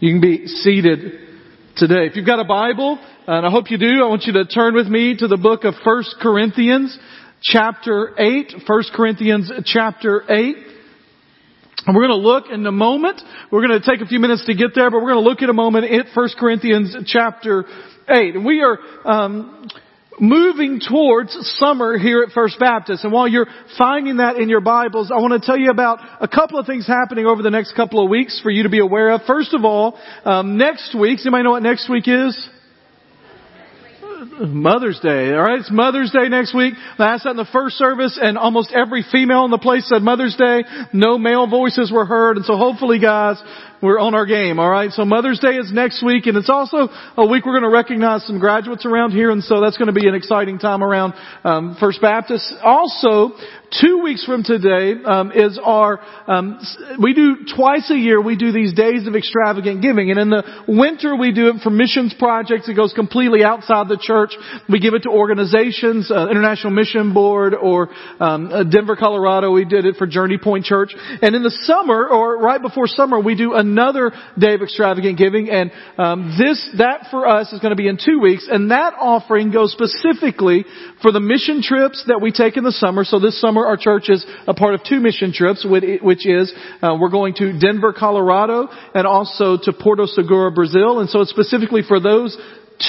You can be seated today. If you've got a Bible, and I hope you do, I want you to turn with me to the book of 1 Corinthians chapter 8. 1 Corinthians chapter 8. And we're going to look in a moment. We're going to take a few minutes to get there, but we're going to look in a moment at 1 Corinthians chapter 8. And we are um, moving towards summer here at First Baptist. And while you're finding that in your Bibles, I want to tell you about a couple of things happening over the next couple of weeks for you to be aware of. First of all, um, next week, anybody know what next week is? Mother's Day. All right, it's Mother's Day next week. I asked that in the first service, and almost every female in the place said Mother's Day. No male voices were heard, and so hopefully, guys, we're on our game, alright? So Mother's Day is next week and it's also a week we're going to recognize some graduates around here and so that's going to be an exciting time around um, First Baptist. Also, two weeks from today um, is our, um, we do twice a year we do these days of extravagant giving and in the winter we do it for missions projects. It goes completely outside the church. We give it to organizations, uh, International Mission Board or um, uh, Denver, Colorado. We did it for Journey Point Church. And in the summer or right before summer we do a another day of extravagant giving, and um, this that for us is going to be in two weeks, and that offering goes specifically for the mission trips that we take in the summer. So this summer, our church is a part of two mission trips, which is uh, we're going to Denver, Colorado, and also to Porto Seguro, Brazil, and so it's specifically for those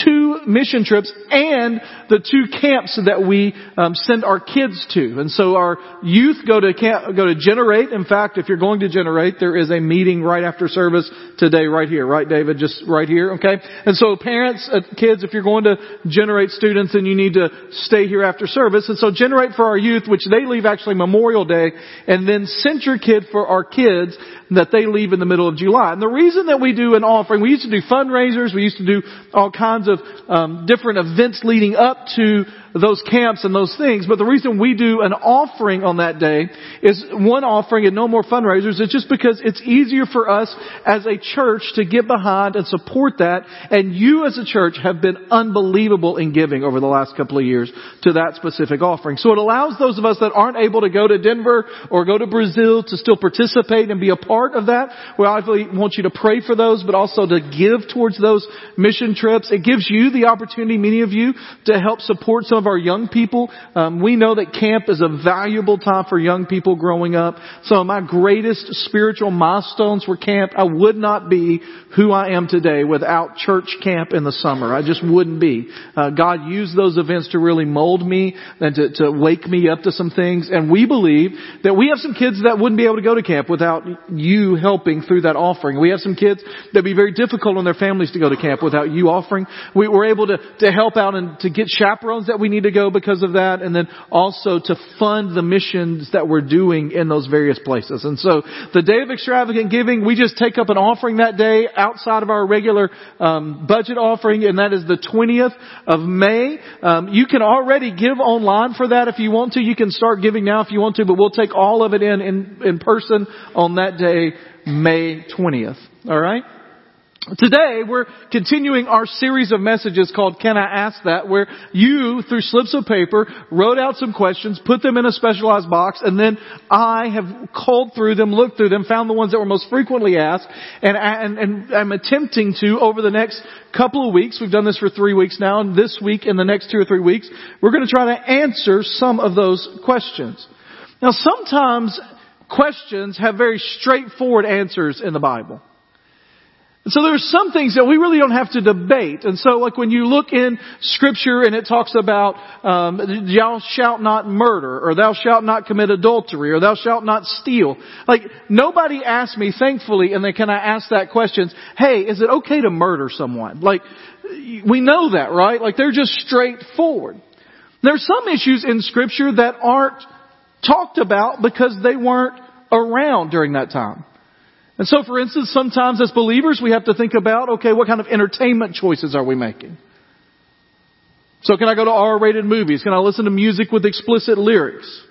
two mission trips and the two camps that we um, send our kids to. And so our youth go to camp, go to Generate. In fact, if you're going to Generate, there is a meeting right after service today, right here, right, David? Just right here, okay? And so parents, uh, kids, if you're going to Generate students, then you need to stay here after service. And so Generate for our youth, which they leave actually Memorial Day, and then CentriKid for our kids that they leave in the middle of July. And the reason that we do an offering, we used to do fundraisers, we used to do all kinds of um, different events leading up to those camps and those things. But the reason we do an offering on that day is one offering and no more fundraisers. It's just because it's easier for us as a church to get behind and support that. And you as a church have been unbelievable in giving over the last couple of years to that specific offering. So it allows those of us that aren't able to go to Denver or go to Brazil to still participate and be a part of that. We obviously want you to pray for those, but also to give towards those mission trips. It gives you the opportunity, many of you, to help support some of of our young people. Um, we know that camp is a valuable time for young people growing up. Some of my greatest spiritual milestones were camp, I would not be who I am today without church camp in the summer. I just wouldn't be. Uh, God used those events to really mold me and to, to wake me up to some things. And we believe that we have some kids that wouldn't be able to go to camp without you helping through that offering. We have some kids that'd be very difficult on their families to go to camp without you offering. We were able to, to help out and to get chaperones that we need to go because of that, and then also to fund the missions that we're doing in those various places. And so, the day of extravagant giving, we just take up an offering that day outside of our regular um, budget offering, and that is the 20th of May. Um, you can already give online for that if you want to. You can start giving now if you want to, but we'll take all of it in in, in person on that day, May 20th. All right. Today, we're continuing our series of messages called Can I Ask That, where you, through slips of paper, wrote out some questions, put them in a specialized box, and then I have called through them, looked through them, found the ones that were most frequently asked, and, and, and I'm attempting to, over the next couple of weeks, we've done this for three weeks now, and this week and the next two or three weeks, we're going to try to answer some of those questions. Now, sometimes questions have very straightforward answers in the Bible. And so there's some things that we really don't have to debate. And so like when you look in scripture and it talks about, um, thou shalt not murder, or thou shalt not commit adultery, or thou shalt not steal. Like nobody asked me, thankfully, and then can I ask that question, hey, is it okay to murder someone? Like, we know that, right? Like they're just straightforward. There's some issues in scripture that aren't talked about because they weren't around during that time. And so, for instance, sometimes as believers, we have to think about, okay, what kind of entertainment choices are we making? So can I go to R-rated movies? Can I listen to music with explicit lyrics?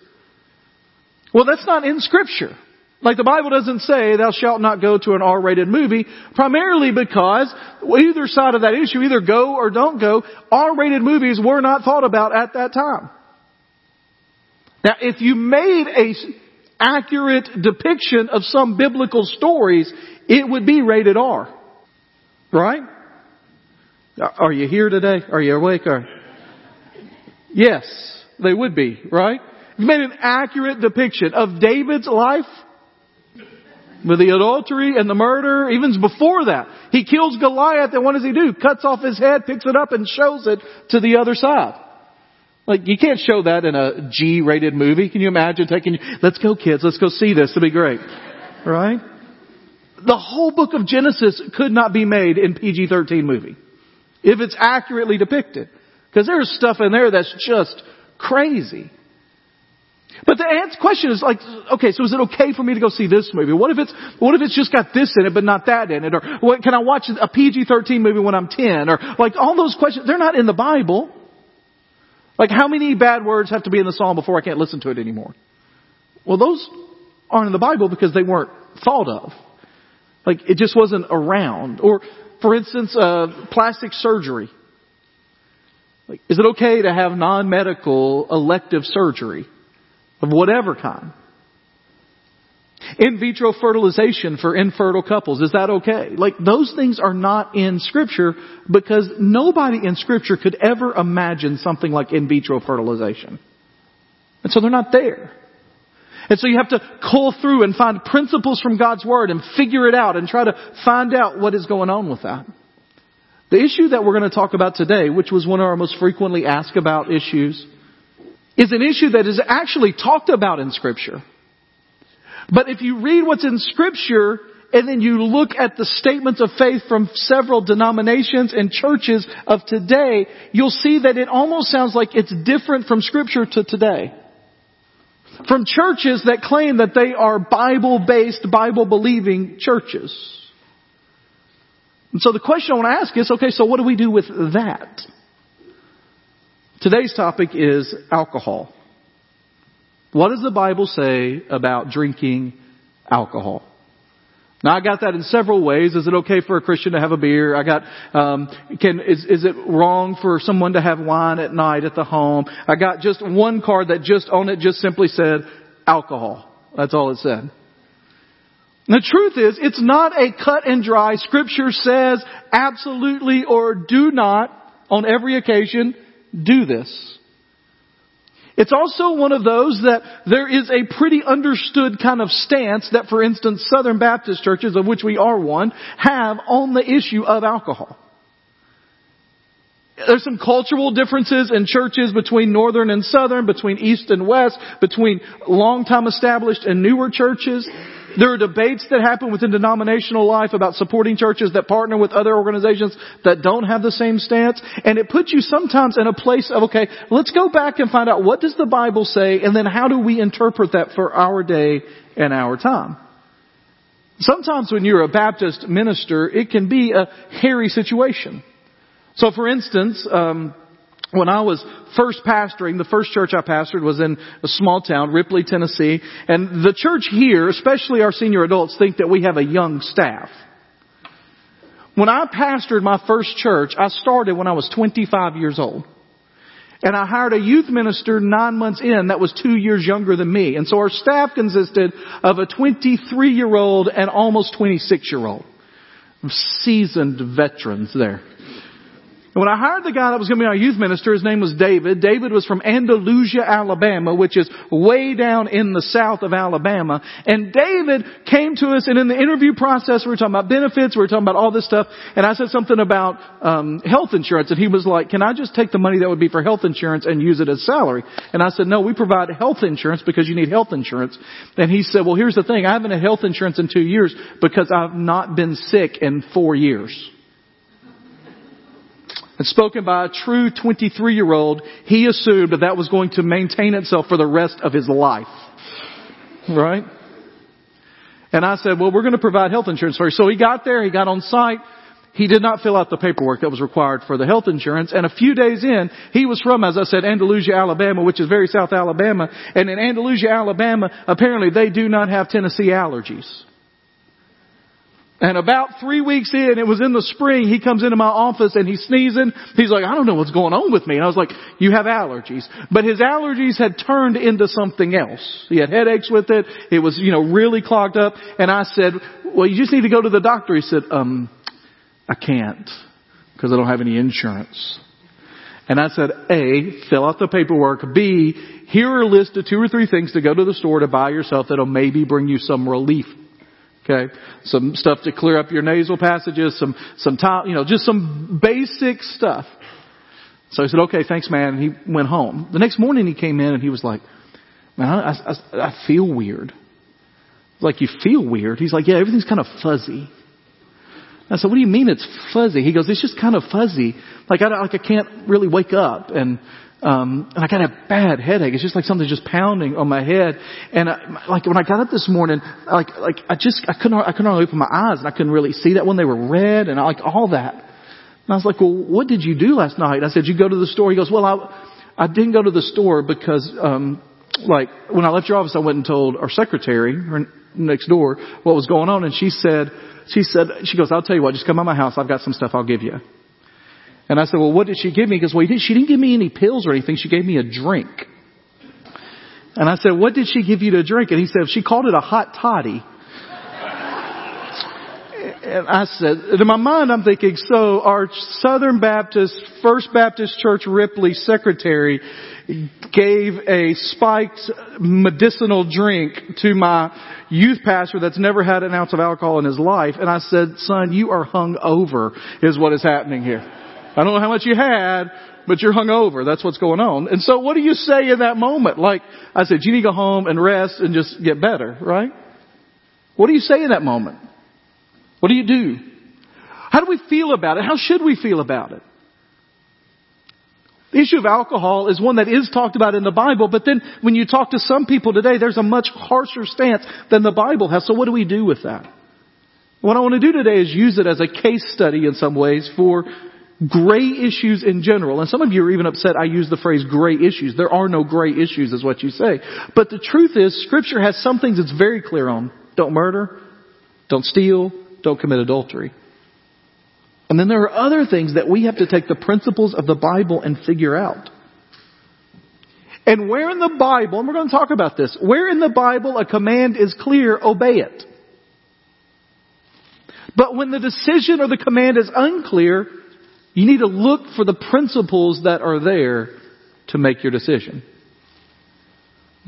Well, that's not in scripture. Like the Bible doesn't say, thou shalt not go to an R-rated movie, primarily because either side of that issue, either go or don't go, R-rated movies were not thought about at that time. Now, if you made a accurate depiction of some biblical stories, it would be rated R. Right? Are you here today? Are you awake? Or yes, they would be. Right? You've made an accurate depiction of David's life with the adultery and the murder, even before that. He kills Goliath and what does he do? Cuts off his head, picks it up and shows it to the other side. Like, you can't show that in a G-rated movie. Can you imagine taking, let's go kids, let's go see this, it'll be great. Right? The whole book of Genesis could not be made in PG-13 movie. If it's accurately depicted. Because there's stuff in there that's just crazy. But the answer question is like, okay, so is it okay for me to go see this movie? What if it's, what if it's just got this in it but not that in it? Or what, can I watch a PG-13 movie when I'm 10? Or like all those questions, they're not in the Bible. Like how many bad words have to be in the psalm before I can't listen to it anymore? Well, those aren't in the Bible because they weren't thought of. Like it just wasn't around. Or for instance, uh, plastic surgery. Like, is it okay to have non-medical elective surgery? of whatever kind. In vitro fertilization for infertile couples, is that okay? Like those things are not in scripture because nobody in scripture could ever imagine something like in vitro fertilization. And so they're not there. And so you have to cull through and find principles from God's Word and figure it out and try to find out what is going on with that. The issue that we're going to talk about today, which was one of our most frequently asked about issues, is an issue that is actually talked about in scripture. But if you read what's in scripture and then you look at the statements of faith from several denominations and churches of today, you'll see that it almost sounds like it's different from scripture to today. From churches that claim that they are Bible-based, Bible-believing churches. And so the question I want to ask is, okay, so what do we do with that? Today's topic is alcohol. What does the Bible say about drinking alcohol? Now I got that in several ways. Is it okay for a Christian to have a beer? I got, um, can, is, is it wrong for someone to have wine at night at the home? I got just one card that just on it just simply said alcohol. That's all it said. The truth is, it's not a cut and dry. Scripture says absolutely or do not on every occasion do this. It's also one of those that there is a pretty understood kind of stance that, for instance, Southern Baptist churches, of which we are one, have on the issue of alcohol. There's some cultural differences in churches between Northern and Southern, between East and West, between long time established and newer churches. There are debates that happen within denominational life about supporting churches that partner with other organizations that don't have the same stance. And it puts you sometimes in a place of, okay, let's go back and find out what does the Bible say and then how do we interpret that for our day and our time. Sometimes when you're a Baptist minister, it can be a hairy situation. So for instance, um, when I was first pastoring, the first church I pastored was in a small town, Ripley, Tennessee, and the church here, especially our senior adults, think that we have a young staff. When I pastored my first church, I started when I was 25 years old. And I hired a youth minister nine months in that was two years younger than me. And so our staff consisted of a 23 year old and almost 26 year old. Seasoned veterans there. And when I hired the guy that was going to be our youth minister, his name was David. David was from Andalusia, Alabama, which is way down in the south of Alabama. And David came to us and in the interview process, we were talking about benefits, we were talking about all this stuff, and I said something about um, health insurance, and he was like, can I just take the money that would be for health insurance and use it as salary? And I said, no, we provide health insurance because you need health insurance. And he said, well, here's the thing, I haven't had health insurance in two years because I've not been sick in four years and spoken by a true 23 year old, he assumed that that was going to maintain itself for the rest of his life. Right? And I said, well, we're going to provide health insurance for you. So he got there, he got on site, he did not fill out the paperwork that was required for the health insurance. And a few days in, he was from, as I said, Andalusia, Alabama, which is very South Alabama. And in Andalusia, Alabama, apparently they do not have Tennessee allergies. And about three weeks in, it was in the spring, he comes into my office and he's sneezing. He's like, I don't know what's going on with me. And I was like, you have allergies. But his allergies had turned into something else. He had headaches with it. It was, you know, really clogged up. And I said, well, you just need to go to the doctor. He said, um, I can't because I don't have any insurance. And I said, A, fill out the paperwork. B, here are a list of two or three things to go to the store to buy yourself that'll maybe bring you some relief. Okay? Some stuff to clear up your nasal passages, some, some top, you know, just some basic stuff. So he said, okay, thanks man. And he went home. The next morning he came in and he was like, man, I, I, I feel weird. Like you feel weird? He's like, yeah, everything's kind of fuzzy. I said, what do you mean it's fuzzy? He goes, it's just kind of fuzzy. Like I, like I can't really wake up and, um, and I got a bad headache. It's just like something just pounding on my head. And I, like when I got up this morning, like, like I just, I couldn't, I couldn't open my eyes and I couldn't really see that when they were red and I, like all that. And I was like, well, what did you do last night? I said, you go to the store. He goes, well, I, I didn't go to the store because, um, like when I left your office, I went and told our secretary, her next door, what was going on. And she said, she said, she goes, I'll tell you what, just come by my house. I've got some stuff I'll give you. And I said, well, what did she give me? He goes, well, she didn't give me any pills or anything. She gave me a drink. And I said, what did she give you to drink? And he said, she called it a hot toddy. and I said, in my mind, I'm thinking, so our Southern Baptist, First Baptist Church Ripley secretary gave a spiked medicinal drink to my youth pastor that's never had an ounce of alcohol in his life. And I said, son, you are hung over is what is happening here. I don't know how much you had, but you're hung over. That's what's going on. And so what do you say in that moment? Like I said, you need to go home and rest and just get better, right? What do you say in that moment? What do you do? How do we feel about it? How should we feel about it? The issue of alcohol is one that is talked about in the Bible, but then when you talk to some people today, there's a much harsher stance than the Bible has. So what do we do with that? What I want to do today is use it as a case study in some ways for gray issues in general. And some of you are even upset I use the phrase gray issues. There are no gray issues is what you say. But the truth is, scripture has some things it's very clear on. Don't murder. Don't steal. Don't commit adultery. And then there are other things that we have to take the principles of the Bible and figure out. And where in the Bible, and we're going to talk about this, where in the Bible a command is clear, obey it. But when the decision or the command is unclear, you need to look for the principles that are there to make your decision.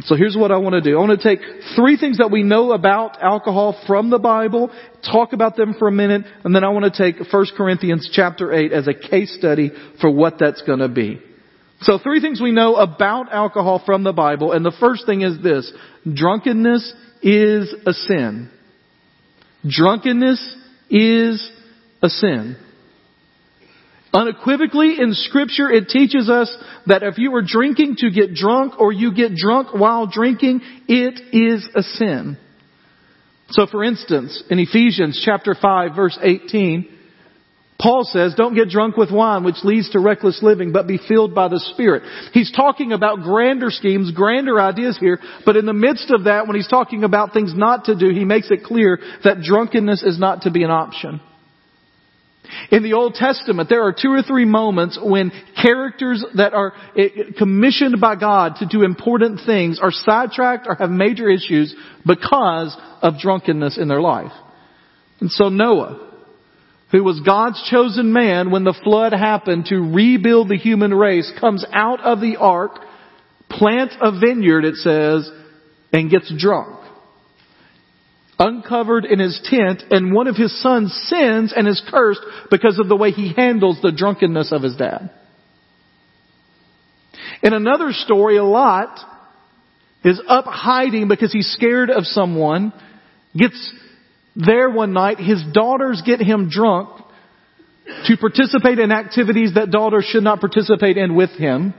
So here's what I want to do. I want to take three things that we know about alcohol from the Bible, talk about them for a minute, and then I want to take 1 Corinthians chapter 8 as a case study for what that's going to be. So three things we know about alcohol from the Bible, and the first thing is this. Drunkenness is a sin. Drunkenness is a sin. Unequivocally in scripture, it teaches us that if you are drinking to get drunk or you get drunk while drinking, it is a sin. So for instance, in Ephesians chapter 5 verse 18, Paul says, don't get drunk with wine, which leads to reckless living, but be filled by the Spirit. He's talking about grander schemes, grander ideas here, but in the midst of that, when he's talking about things not to do, he makes it clear that drunkenness is not to be an option. In the Old Testament, there are two or three moments when characters that are eh, commissioned by God to do important things are sidetracked or have major issues because of drunkenness in their life. And so Noah, who was God's chosen man when the flood happened to rebuild the human race, comes out of the ark, plants a vineyard, it says, and gets drunk uncovered in his tent, and one of his sons sins and is cursed because of the way he handles the drunkenness of his dad. In another story, a Lot is up hiding because he's scared of someone, gets there one night, his daughters get him drunk to participate in activities that daughters should not participate in with him.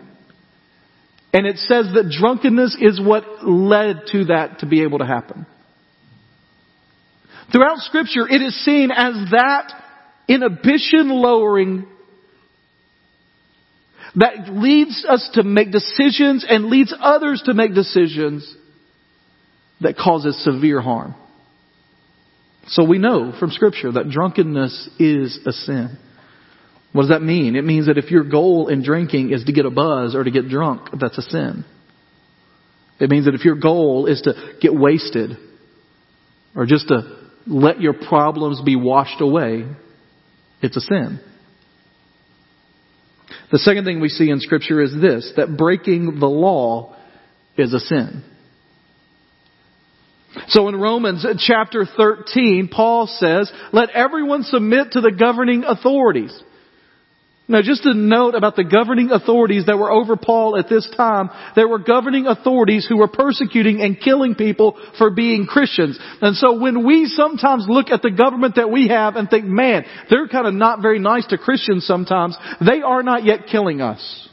And it says that drunkenness is what led to that to be able to happen. Throughout scripture, it is seen as that inhibition lowering that leads us to make decisions and leads others to make decisions that causes severe harm. So we know from scripture that drunkenness is a sin. What does that mean? It means that if your goal in drinking is to get a buzz or to get drunk, that's a sin. It means that if your goal is to get wasted or just to let your problems be washed away, it's a sin. The second thing we see in scripture is this, that breaking the law is a sin. So in Romans chapter 13, Paul says, let everyone submit to the governing authorities. Now just a note about the governing authorities that were over Paul at this time. There were governing authorities who were persecuting and killing people for being Christians. And so when we sometimes look at the government that we have and think, man, they're kind of not very nice to Christians sometimes, they are not yet killing us.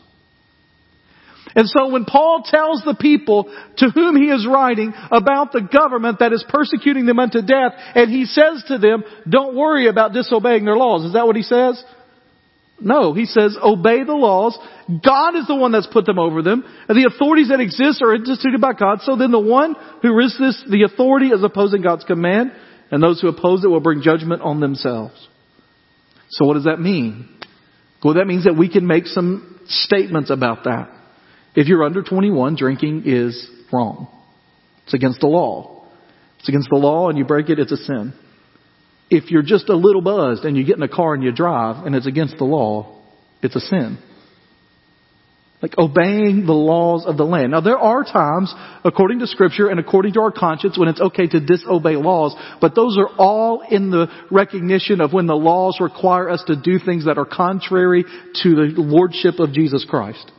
And so when Paul tells the people to whom he is writing about the government that is persecuting them unto death, and he says to them, don't worry about disobeying their laws. Is that what he says? No, he says, obey the laws. God is the one that's put them over them. And the authorities that exist are instituted by God. So then the one who resists the authority is opposing God's command, and those who oppose it will bring judgment on themselves. So what does that mean? Well, that means that we can make some statements about that. If you're under 21, drinking is wrong. It's against the law. It's against the law and you break it, it's a sin. If you're just a little buzzed and you get in a car and you drive and it's against the law, it's a sin. Like obeying the laws of the land. Now there are times, according to scripture and according to our conscience, when it's okay to disobey laws, but those are all in the recognition of when the laws require us to do things that are contrary to the lordship of Jesus Christ.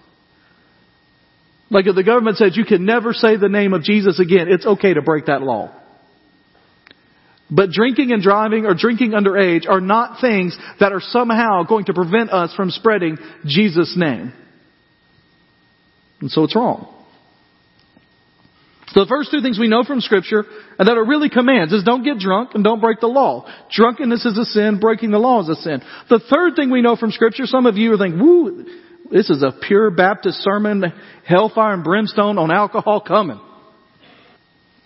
Like if the government says you can never say the name of Jesus again, it's okay to break that law. But drinking and driving or drinking underage are not things that are somehow going to prevent us from spreading Jesus' name. And so it's wrong. So the first two things we know from scripture and that are really commands is don't get drunk and don't break the law. Drunkenness is a sin, breaking the law is a sin. The third thing we know from scripture, some of you are thinking, woo, this is a pure Baptist sermon, hellfire and brimstone on alcohol coming.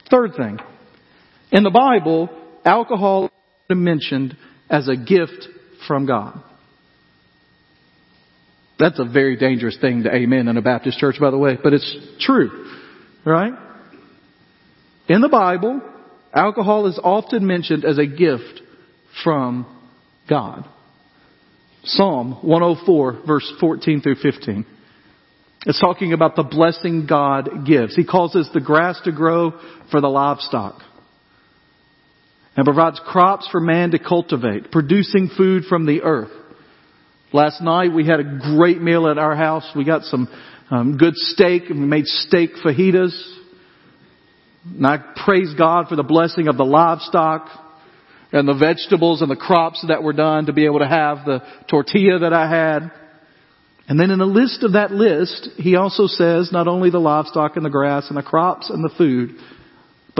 Third thing. In the Bible, alcohol is mentioned as a gift from God. That's a very dangerous thing to amen in a Baptist church, by the way, but it's true. Right? In the Bible, alcohol is often mentioned as a gift from God. Psalm 104 verse 14 through 15. It's talking about the blessing God gives. He causes the grass to grow for the livestock and provides crops for man to cultivate, producing food from the earth. Last night we had a great meal at our house. We got some um, good steak and we made steak fajitas. And I praise God for the blessing of the livestock and the vegetables and the crops that were done to be able to have the tortilla that I had. And then in the list of that list, he also says not only the livestock and the grass and the crops and the food,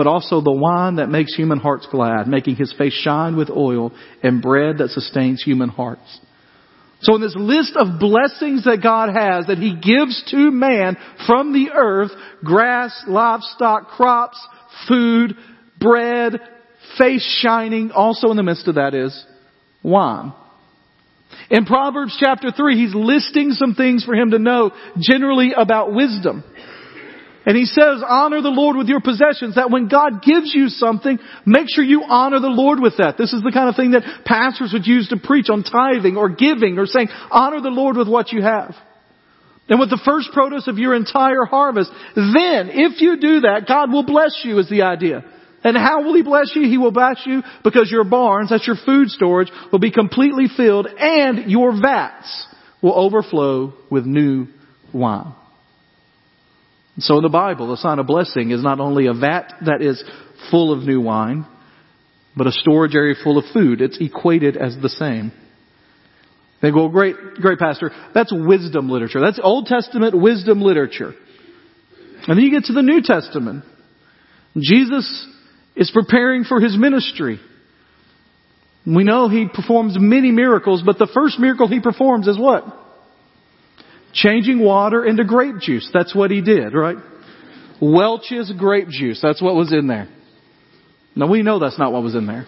but also the wine that makes human hearts glad, making his face shine with oil and bread that sustains human hearts. So in this list of blessings that God has that He gives to man from the earth, grass, livestock, crops, food, bread, face shining. Also in the midst of that is wine. In Proverbs chapter 3, he's listing some things for him to know generally about wisdom. And he says, honor the Lord with your possessions, that when God gives you something, make sure you honor the Lord with that. This is the kind of thing that pastors would use to preach on tithing or giving or saying, honor the Lord with what you have. And with the first produce of your entire harvest, then, if you do that, God will bless you is the idea. And how will He bless you? He will bless you because your barns, that's your food storage, will be completely filled and your vats will overflow with new wine. So in the Bible, a sign of blessing is not only a vat that is full of new wine, but a storage area full of food. It's equated as the same. They go, great, great pastor, that's wisdom literature. That's Old Testament wisdom literature. And then you get to the New Testament. Jesus is preparing for his ministry. We know he performs many miracles, but the first miracle he performs is what? Changing water into grape juice. That's what he did, right? Welch's grape juice. That's what was in there. Now we know that's not what was in there.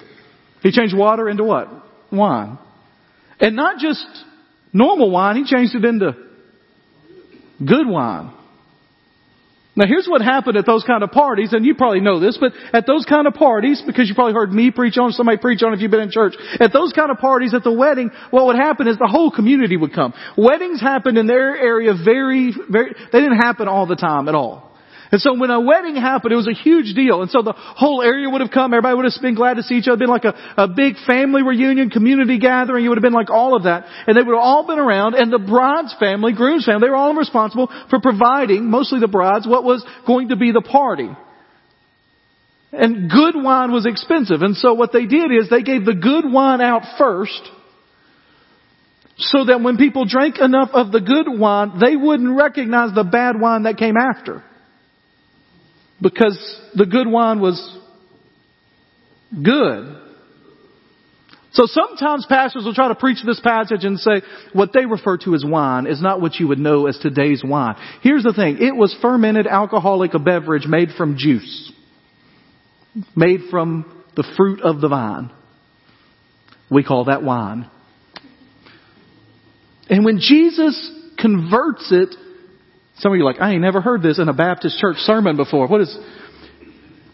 He changed water into what? Wine. And not just normal wine, he changed it into good wine. Now here's what happened at those kind of parties, and you probably know this, but at those kind of parties, because you probably heard me preach on, somebody preach on if you've been in church, at those kind of parties at the wedding, what would happen is the whole community would come. Weddings happened in their area very, very, they didn't happen all the time at all. And so when a wedding happened, it was a huge deal. And so the whole area would have come. Everybody would have been glad to see each other. Been like a, a big family reunion, community gathering. It would have been like all of that. And they would have all been around. And the bride's family, groom's family, they were all responsible for providing, mostly the brides, what was going to be the party. And good wine was expensive. And so what they did is they gave the good wine out first so that when people drank enough of the good wine, they wouldn't recognize the bad wine that came after because the good wine was good. So sometimes pastors will try to preach this passage and say what they refer to as wine is not what you would know as today's wine. Here's the thing. It was fermented alcoholic beverage made from juice. Made from the fruit of the vine. We call that wine. And when Jesus converts it some of you are like, I ain't never heard this in a Baptist church sermon before. What is,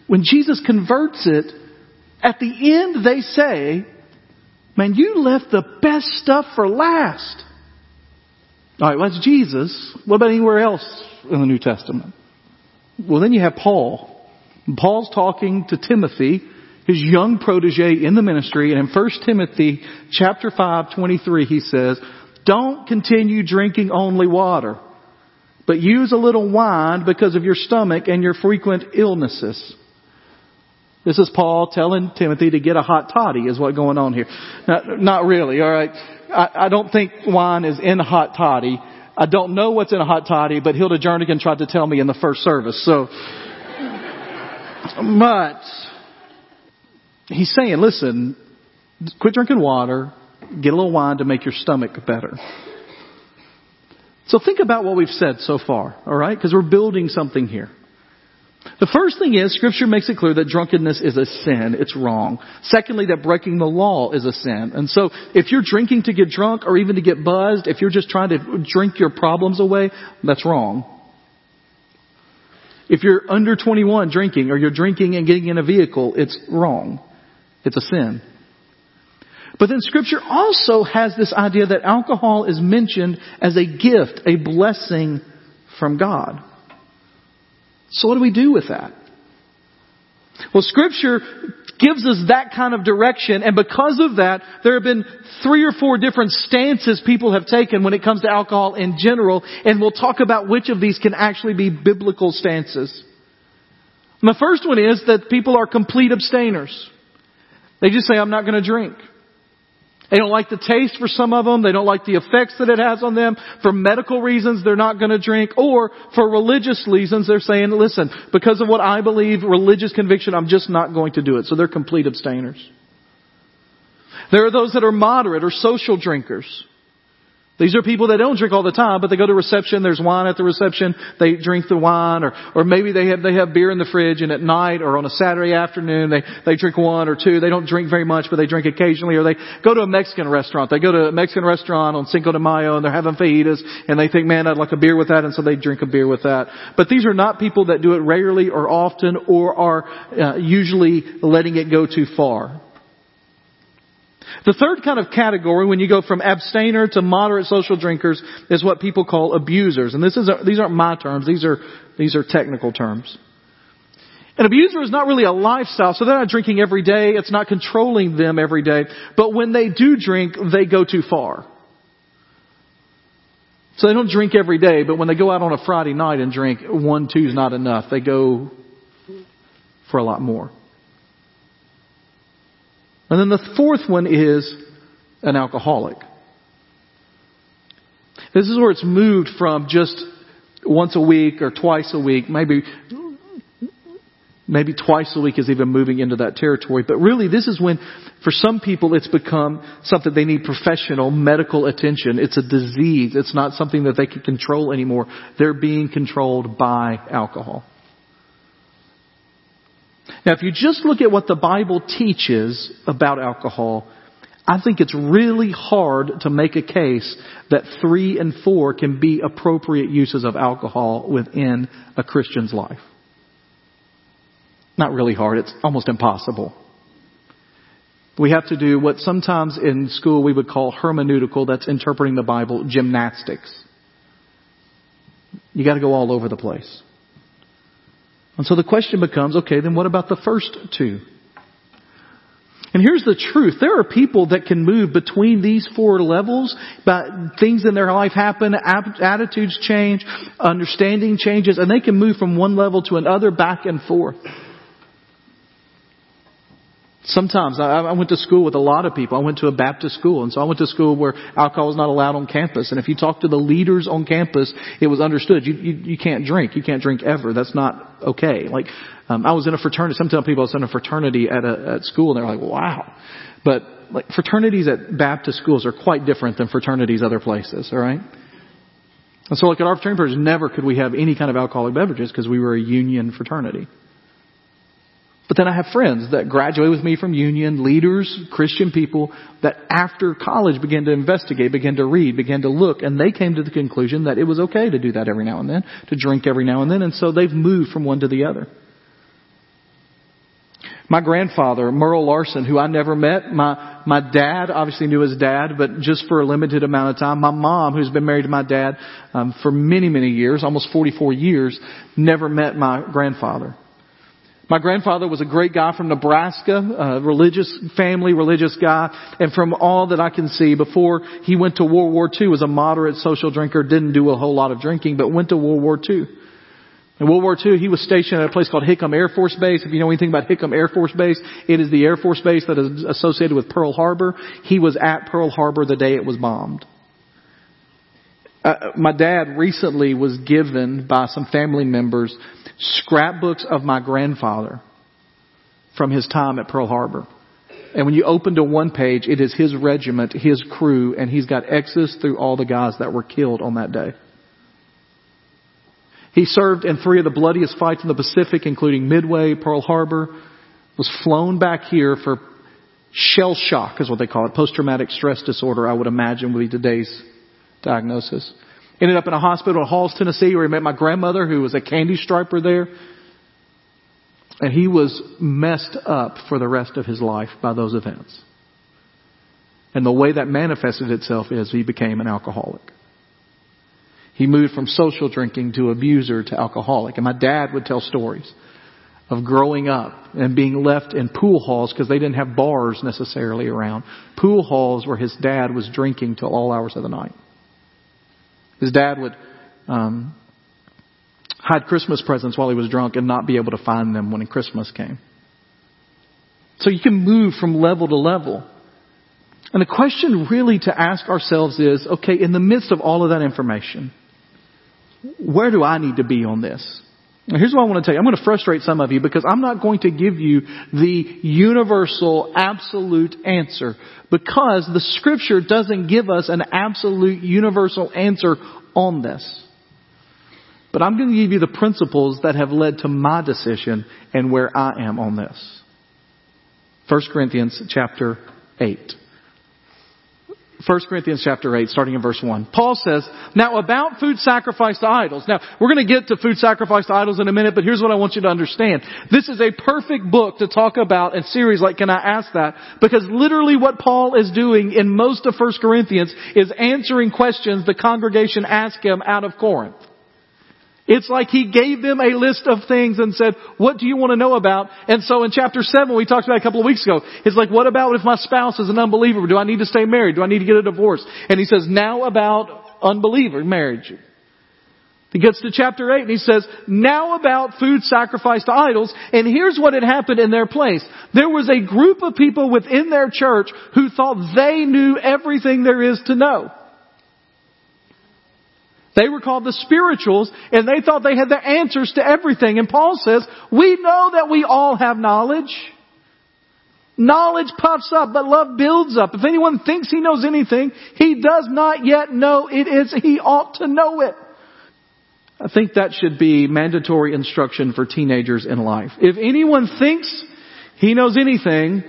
when Jesus converts it, at the end they say, man, you left the best stuff for last. Alright, well that's Jesus. What about anywhere else in the New Testament? Well then you have Paul. Paul's talking to Timothy, his young protege in the ministry, and in 1 Timothy chapter 5, 23 he says, don't continue drinking only water but use a little wine because of your stomach and your frequent illnesses. This is Paul telling Timothy to get a hot toddy is what's going on here. Not, not really, alright. I, I don't think wine is in a hot toddy. I don't know what's in a hot toddy, but Hilda Jernigan tried to tell me in the first service, so. but, he's saying, listen, quit drinking water, get a little wine to make your stomach better. So think about what we've said so far, alright? Because we're building something here. The first thing is, scripture makes it clear that drunkenness is a sin. It's wrong. Secondly, that breaking the law is a sin. And so, if you're drinking to get drunk or even to get buzzed, if you're just trying to drink your problems away, that's wrong. If you're under 21 drinking or you're drinking and getting in a vehicle, it's wrong. It's a sin. But then scripture also has this idea that alcohol is mentioned as a gift, a blessing from God. So what do we do with that? Well, scripture gives us that kind of direction, and because of that, there have been three or four different stances people have taken when it comes to alcohol in general, and we'll talk about which of these can actually be biblical stances. And the first one is that people are complete abstainers. They just say, I'm not going to drink. They don't like the taste for some of them. They don't like the effects that it has on them. For medical reasons, they're not going to drink. Or for religious reasons, they're saying, listen, because of what I believe, religious conviction, I'm just not going to do it. So they're complete abstainers. There are those that are moderate or social drinkers. These are people that don't drink all the time, but they go to reception, there's wine at the reception, they drink the wine, or, or maybe they have, they have beer in the fridge and at night or on a Saturday afternoon they, they drink one or two. They don't drink very much, but they drink occasionally, or they go to a Mexican restaurant. They go to a Mexican restaurant on Cinco de Mayo and they're having fajitas and they think, man, I'd like a beer with that, and so they drink a beer with that. But these are not people that do it regularly or often or are uh, usually letting it go too far. The third kind of category when you go from abstainer to moderate social drinkers is what people call abusers. And this is, these aren't my terms, these are, these are technical terms. An abuser is not really a lifestyle, so they're not drinking every day, it's not controlling them every day, but when they do drink, they go too far. So they don't drink every day, but when they go out on a Friday night and drink, one, two is not enough. They go for a lot more. And then the fourth one is an alcoholic. This is where it's moved from just once a week or twice a week, maybe maybe twice a week is even moving into that territory. But really, this is when, for some people, it's become something they need professional medical attention. It's a disease. It's not something that they can control anymore. They're being controlled by alcohol. Now, if you just look at what the Bible teaches about alcohol, I think it's really hard to make a case that three and four can be appropriate uses of alcohol within a Christian's life. Not really hard, it's almost impossible. We have to do what sometimes in school we would call hermeneutical, that's interpreting the Bible, gymnastics. You gotta go all over the place. And so the question becomes, okay, then what about the first two? And here's the truth. There are people that can move between these four levels, but things in their life happen, attitudes change, understanding changes, and they can move from one level to another back and forth. Sometimes I, I went to school with a lot of people. I went to a Baptist school, and so I went to school where alcohol was not allowed on campus. And if you talk to the leaders on campus, it was understood you you, you can't drink. You can't drink ever. That's not okay. Like um, I was in a fraternity. Sometimes people I was in a fraternity at a at school, and they're like, "Wow," but like fraternities at Baptist schools are quite different than fraternities other places. All right. And so, like at our fraternity, never could we have any kind of alcoholic beverages because we were a union fraternity. But then I have friends that graduate with me from Union, leaders, Christian people, that after college began to investigate, began to read, began to look, and they came to the conclusion that it was okay to do that every now and then, to drink every now and then, and so they've moved from one to the other. My grandfather, Merle Larson, who I never met, my, my dad obviously knew his dad, but just for a limited amount of time. My mom, who's been married to my dad um, for many, many years, almost 44 years, never met my grandfather. My grandfather was a great guy from Nebraska, a religious family, religious guy, and from all that I can see, before he went to World War II, was a moderate social drinker, didn't do a whole lot of drinking, but went to World War II. In World War II, he was stationed at a place called Hickam Air Force Base. If you know anything about Hickam Air Force Base, it is the Air Force Base that is associated with Pearl Harbor. He was at Pearl Harbor the day it was bombed. Uh, my dad recently was given by some family members scrapbooks of my grandfather from his time at Pearl Harbor. And when you open to one page, it is his regiment, his crew, and he's got X's through all the guys that were killed on that day. He served in three of the bloodiest fights in the Pacific, including Midway, Pearl Harbor, was flown back here for shell shock is what they call it, post-traumatic stress disorder, I would imagine would be today's diagnosis. Ended up in a hospital in Halls, Tennessee, where he met my grandmother, who was a candy striper there. And he was messed up for the rest of his life by those events. And the way that manifested itself is he became an alcoholic. He moved from social drinking to abuser to alcoholic. And my dad would tell stories of growing up and being left in pool halls because they didn't have bars necessarily around. Pool halls where his dad was drinking till all hours of the night. His dad would um, hide Christmas presents while he was drunk and not be able to find them when Christmas came. So you can move from level to level. And the question really to ask ourselves is, okay, in the midst of all of that information, where do I need to be on this? Here's what I want to tell you. I'm going to frustrate some of you because I'm not going to give you the universal, absolute answer because the scripture doesn't give us an absolute, universal answer on this. But I'm going to give you the principles that have led to my decision and where I am on this. 1 Corinthians chapter 8. 1 Corinthians chapter 8, starting in verse 1. Paul says, Now about food sacrificed to idols. Now, we're going to get to food sacrificed to idols in a minute, but here's what I want you to understand. This is a perfect book to talk about in series like Can I Ask That? Because literally what Paul is doing in most of 1 Corinthians is answering questions the congregation asked him out of Corinth. It's like he gave them a list of things and said, what do you want to know about? And so in chapter 7, we talked about a couple of weeks ago, it's like, what about if my spouse is an unbeliever? Do I need to stay married? Do I need to get a divorce? And he says, now about unbeliever marriage. He gets to chapter 8 and he says, now about food sacrificed to idols. And here's what had happened in their place. There was a group of people within their church who thought they knew everything there is to know. They were called the spirituals and they thought they had the answers to everything. And Paul says, we know that we all have knowledge. Knowledge puffs up, but love builds up. If anyone thinks he knows anything, he does not yet know it is he ought to know it. I think that should be mandatory instruction for teenagers in life. If anyone thinks he knows anything,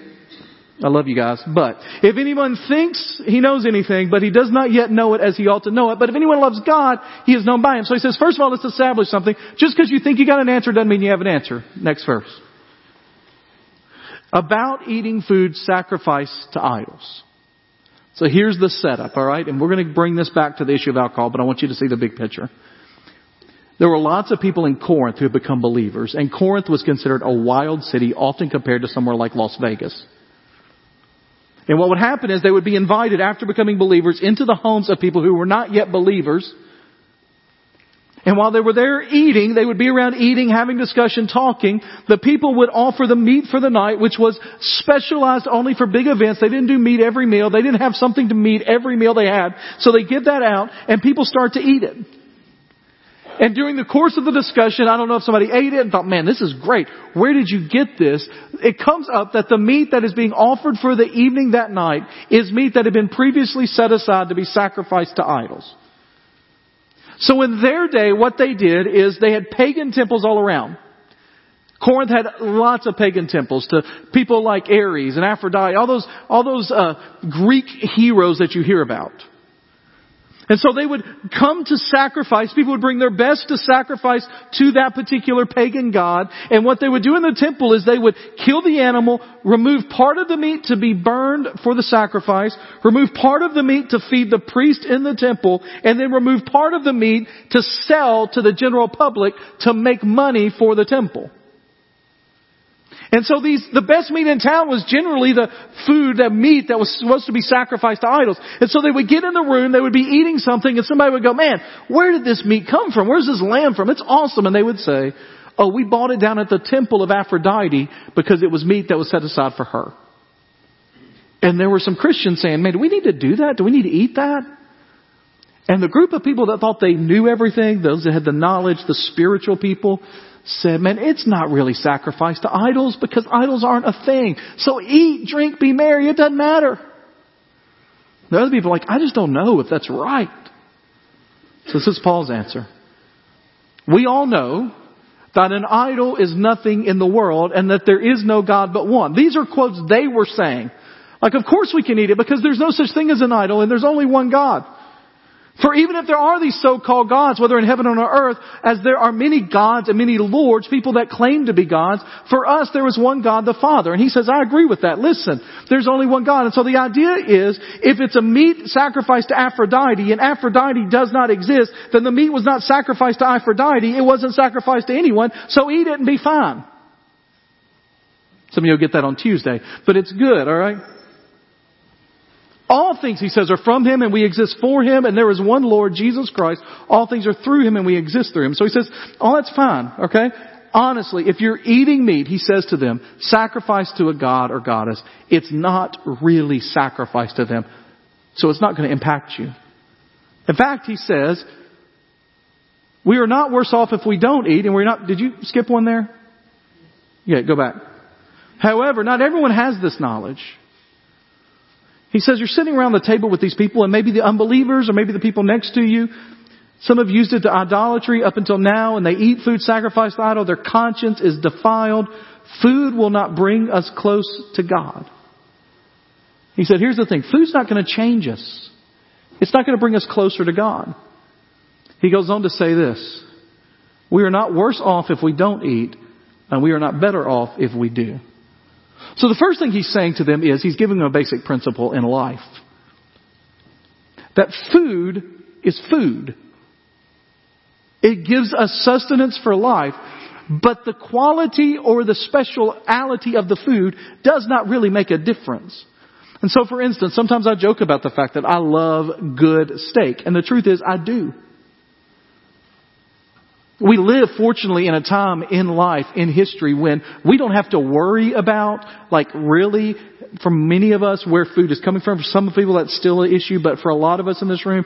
I love you guys. But if anyone thinks he knows anything, but he does not yet know it as he ought to know it, but if anyone loves God, he is known by him. So he says, first of all, let's establish something. Just because you think you got an answer doesn't mean you have an answer. Next verse. About eating food sacrificed to idols. So here's the setup, alright? And we're going to bring this back to the issue of alcohol, but I want you to see the big picture. There were lots of people in Corinth who had become believers, and Corinth was considered a wild city, often compared to somewhere like Las Vegas. And what would happen is they would be invited after becoming believers into the homes of people who were not yet believers. And while they were there eating, they would be around eating, having discussion, talking. The people would offer the meat for the night, which was specialized only for big events. They didn't do meat every meal. They didn't have something to meet every meal they had. So they give that out and people start to eat it. And during the course of the discussion, I don't know if somebody ate it and thought, man, this is great. Where did you get this? It comes up that the meat that is being offered for the evening that night is meat that had been previously set aside to be sacrificed to idols. So in their day, what they did is they had pagan temples all around. Corinth had lots of pagan temples to people like Ares and Aphrodite, all those, all those uh, Greek heroes that you hear about. And so they would come to sacrifice. People would bring their best to sacrifice to that particular pagan god. And what they would do in the temple is they would kill the animal, remove part of the meat to be burned for the sacrifice, remove part of the meat to feed the priest in the temple, and then remove part of the meat to sell to the general public to make money for the temple. And so these, the best meat in town was generally the food, that meat that was supposed to be sacrificed to idols. And so they would get in the room, they would be eating something, and somebody would go, man, where did this meat come from? Where's this lamb from? It's awesome. And they would say, oh, we bought it down at the temple of Aphrodite because it was meat that was set aside for her. And there were some Christians saying, man, do we need to do that? Do we need to eat that? And the group of people that thought they knew everything, those that had the knowledge, the spiritual people, said, man, it's not really sacrifice to idols because idols aren't a thing. So eat, drink, be merry. It doesn't matter. The other people are like, I just don't know if that's right. So this is Paul's answer. We all know that an idol is nothing in the world and that there is no God but one. These are quotes they were saying. Like, of course we can eat it because there's no such thing as an idol and there's only one God. For even if there are these so-called gods, whether in heaven or on earth, as there are many gods and many lords, people that claim to be gods, for us there is one God, the Father. And he says, I agree with that. Listen, there's only one God. And so the idea is, if it's a meat sacrificed to Aphrodite and Aphrodite does not exist, then the meat was not sacrificed to Aphrodite, it wasn't sacrificed to anyone, so eat it and be fine. Some of you will get that on Tuesday, but it's good, alright? All things, he says, are from him and we exist for him and there is one Lord, Jesus Christ. All things are through him and we exist through him. So he says, oh, that's fine, okay? Honestly, if you're eating meat, he says to them, sacrifice to a god or goddess. It's not really sacrifice to them. So it's not going to impact you. In fact, he says, we are not worse off if we don't eat and we're not, did you skip one there? Yeah, go back. However, not everyone has this knowledge. He says you're sitting around the table with these people and maybe the unbelievers or maybe the people next to you. Some have used it to idolatry up until now and they eat food sacrificed to idol. Their conscience is defiled. Food will not bring us close to God. He said, here's the thing. Food's not going to change us. It's not going to bring us closer to God. He goes on to say this. We are not worse off if we don't eat, and we are not better off if we do. So the first thing he's saying to them is he's giving them a basic principle in life. That food is food. It gives us sustenance for life, but the quality or the speciality of the food does not really make a difference. And so for instance, sometimes I joke about the fact that I love good steak, and the truth is I do. We live, fortunately, in a time in life, in history, when we don't have to worry about, like, really, for many of us, where food is coming from. For some people, that's still an issue, but for a lot of us in this room,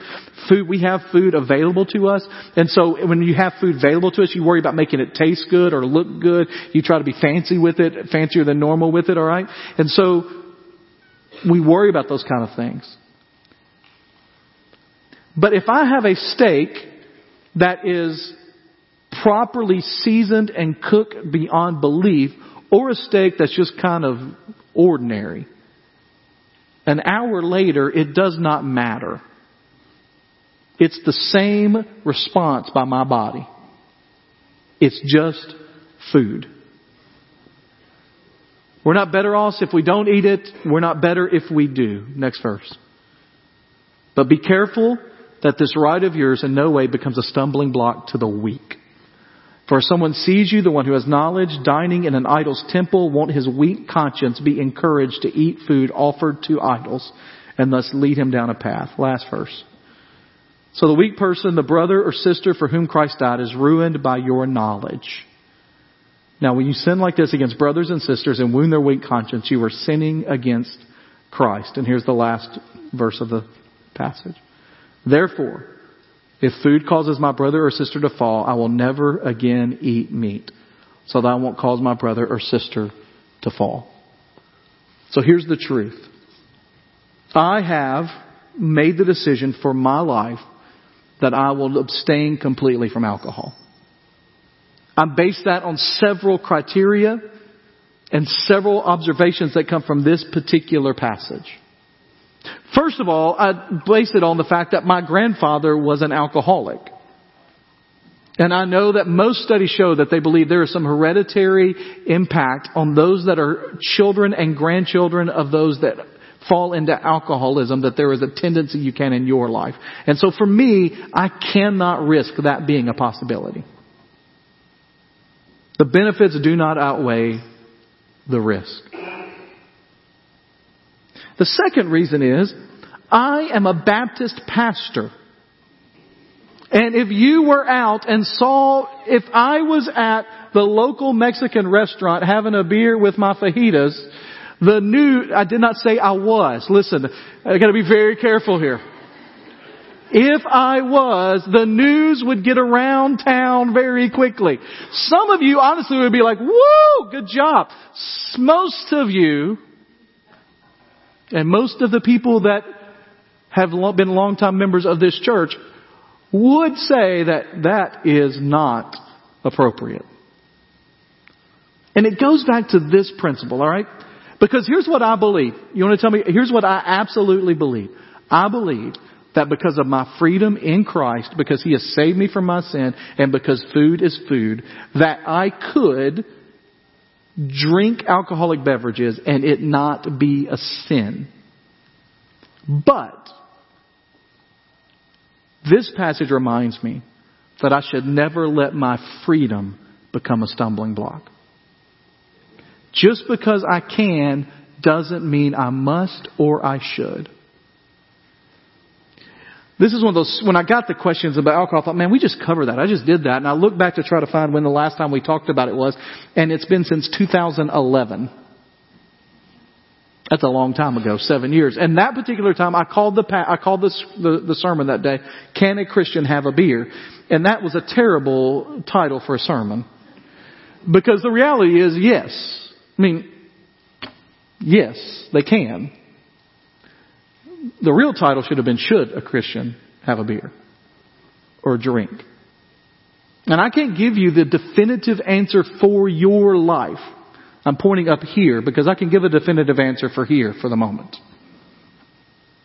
food, we have food available to us. And so, when you have food available to us, you worry about making it taste good or look good. You try to be fancy with it, fancier than normal with it, alright? And so, we worry about those kind of things. But if I have a steak that is properly seasoned and cooked beyond belief, or a steak that's just kind of ordinary. An hour later, it does not matter. It's the same response by my body. It's just food. We're not better off if we don't eat it. We're not better if we do. Next verse. But be careful that this right of yours in no way becomes a stumbling block to the weak. For if someone sees you, the one who has knowledge, dining in an idol's temple, won't his weak conscience be encouraged to eat food offered to idols and thus lead him down a path? Last verse. So the weak person, the brother or sister for whom Christ died, is ruined by your knowledge. Now, when you sin like this against brothers and sisters and wound their weak conscience, you are sinning against Christ. And here's the last verse of the passage. Therefore, if food causes my brother or sister to fall, I will never again eat meat, so that I won't cause my brother or sister to fall. So here's the truth. I have made the decision for my life that I will abstain completely from alcohol. I base that on several criteria and several observations that come from this particular passage. First of all, I base it on the fact that my grandfather was an alcoholic. And I know that most studies show that they believe there is some hereditary impact on those that are children and grandchildren of those that fall into alcoholism, that there is a tendency you can in your life. And so for me, I cannot risk that being a possibility. The benefits do not outweigh the risk. The second reason is, I am a Baptist pastor. And if you were out and saw, if I was at the local Mexican restaurant having a beer with my fajitas, the new, I did not say I was. Listen, I gotta be very careful here. If I was, the news would get around town very quickly. Some of you honestly would be like, woo, good job. Most of you, and most of the people that have been longtime members of this church would say that that is not appropriate. And it goes back to this principle, alright? Because here's what I believe. You want to tell me? Here's what I absolutely believe. I believe that because of my freedom in Christ, because He has saved me from my sin, and because food is food, that I could drink alcoholic beverages and it not be a sin. But, this passage reminds me that I should never let my freedom become a stumbling block. Just because I can doesn't mean I must or I should. This is one of those, when I got the questions about alcohol, I thought, man, we just covered that. I just did that. And I looked back to try to find when the last time we talked about it was, and it's been since 2011. That's a long time ago, seven years. And that particular time, I called the, I called the, the sermon that day, Can a Christian Have a Beer? And that was a terrible title for a sermon. Because the reality is, yes. I mean, yes, they can. The real title should have been Should a Christian Have a Beer? Or a drink? And I can't give you the definitive answer for your life. I'm pointing up here because I can give a definitive answer for here for the moment.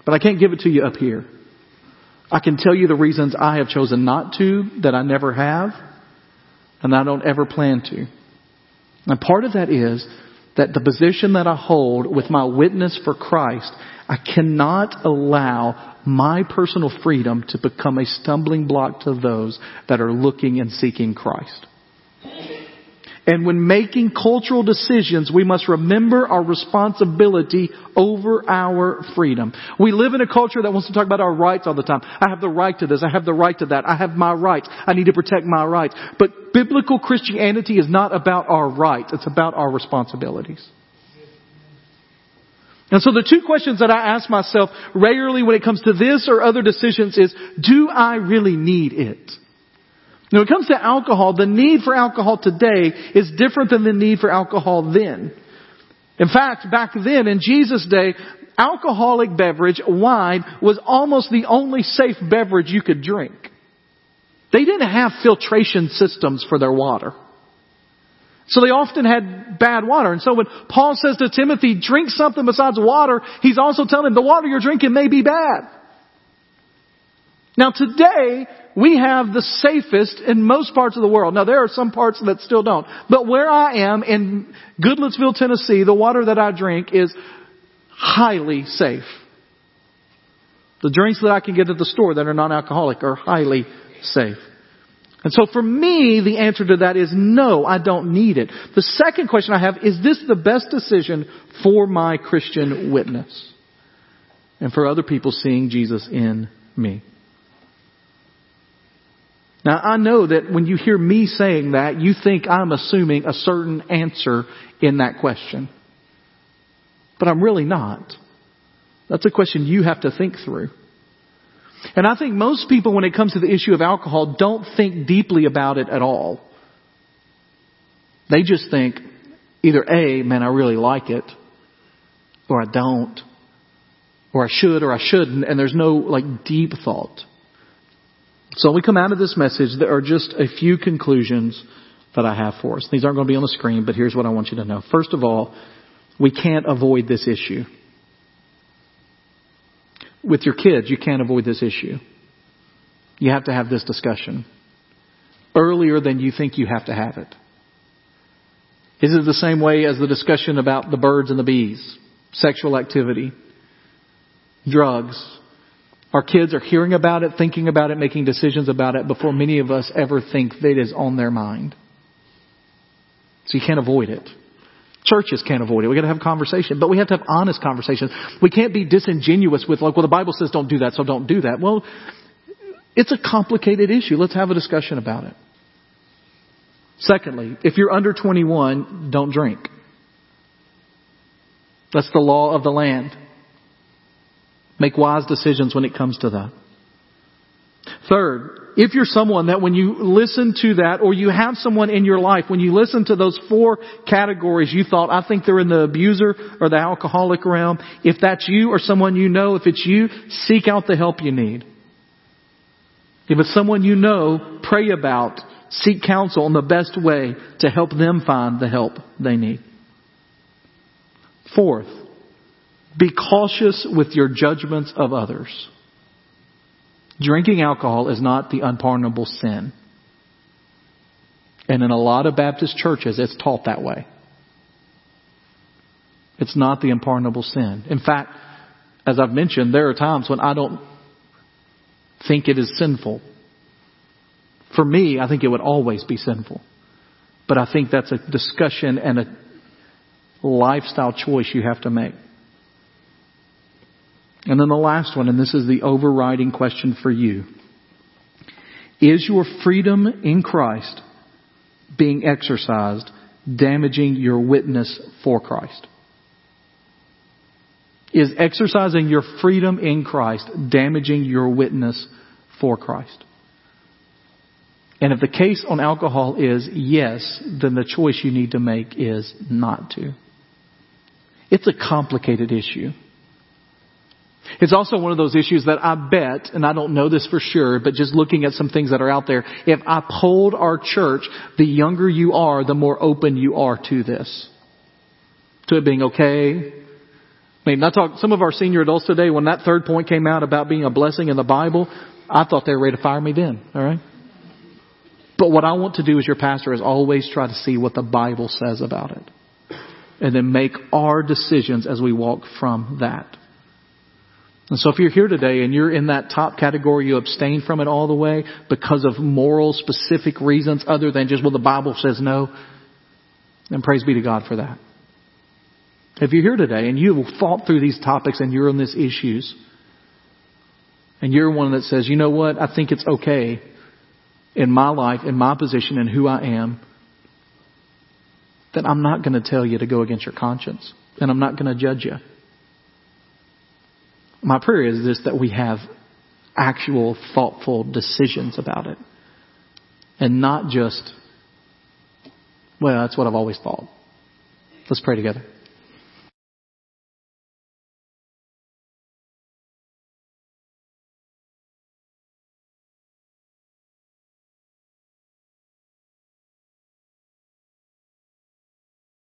But I can't give it to you up here. I can tell you the reasons I have chosen not to, that I never have, and I don't ever plan to. And part of that is that the position that I hold with my witness for Christ, I cannot allow my personal freedom to become a stumbling block to those that are looking and seeking Christ. And when making cultural decisions, we must remember our responsibility over our freedom. We live in a culture that wants to talk about our rights all the time. I have the right to this. I have the right to that. I have my rights. I need to protect my rights. But biblical Christianity is not about our rights. It's about our responsibilities. And so the two questions that I ask myself regularly when it comes to this or other decisions is, do I really need it? Now, When it comes to alcohol, the need for alcohol today is different than the need for alcohol then. In fact, back then in Jesus' day, alcoholic beverage, wine, was almost the only safe beverage you could drink. They didn't have filtration systems for their water. So they often had bad water. And so when Paul says to Timothy, drink something besides water, he's also telling him the water you're drinking may be bad. Now today, we have the safest in most parts of the world. Now there are some parts that still don't. But where I am in Goodlettsville, Tennessee, the water that I drink is highly safe. The drinks that I can get at the store that are non-alcoholic are highly safe. And so for me, the answer to that is no, I don't need it. The second question I have, is this the best decision for my Christian witness? And for other people seeing Jesus in me? Now I know that when you hear me saying that, you think I'm assuming a certain answer in that question. But I'm really not. That's a question you have to think through. And I think most people, when it comes to the issue of alcohol, don't think deeply about it at all. They just think either A, man, I really like it, or I don't, or I should or I shouldn't, and there's no like deep thought. So we come out of this message, there are just a few conclusions that I have for us. These aren't going to be on the screen, but here's what I want you to know. First of all, we can't avoid this issue with your kids, you can't avoid this issue. You have to have this discussion earlier than you think you have to have it. Is it the same way as the discussion about the birds and the bees, sexual activity, drugs? Our kids are hearing about it, thinking about it, making decisions about it before many of us ever think that it is on their mind. So you can't avoid it. Churches can't avoid it. We gotta have a conversation. But we have to have honest conversations. We can't be disingenuous with like, well, the Bible says don't do that, so don't do that. Well, it's a complicated issue. Let's have a discussion about it. Secondly, if you're under 21, don't drink. That's the law of the land. Make wise decisions when it comes to that. Third, if you're someone that when you listen to that, or you have someone in your life, when you listen to those four categories, you thought, I think they're in the abuser or the alcoholic realm. If that's you or someone you know, if it's you, seek out the help you need. If it's someone you know, pray about, seek counsel on the best way to help them find the help they need. Fourth, be cautious with your judgments of others. Drinking alcohol is not the unpardonable sin. And in a lot of Baptist churches, it's taught that way. It's not the unpardonable sin. In fact, as I've mentioned, there are times when I don't think it is sinful. For me, I think it would always be sinful. But I think that's a discussion and a lifestyle choice you have to make. And then the last one, and this is the overriding question for you. Is your freedom in Christ being exercised damaging your witness for Christ? Is exercising your freedom in Christ damaging your witness for Christ? And if the case on alcohol is yes, then the choice you need to make is not to. It's a complicated issue. It's also one of those issues that I bet, and I don't know this for sure, but just looking at some things that are out there, if I polled our church, the younger you are, the more open you are to this. To it being okay. I mean, I talk, some of our senior adults today, when that third point came out about being a blessing in the Bible, I thought they were ready to fire me then, alright? But what I want to do as your pastor is always try to see what the Bible says about it. And then make our decisions as we walk from that. And so if you're here today and you're in that top category, you abstain from it all the way because of moral specific reasons other than just, well, the Bible says no, then praise be to God for that. If you're here today and you've thought through these topics and you're on these issues, and you're one that says, you know what, I think it's okay in my life, in my position, and who I am, then I'm not going to tell you to go against your conscience. And I'm not going to judge you. My prayer is this that we have actual thoughtful decisions about it. And not just, well, that's what I've always thought. Let's pray together.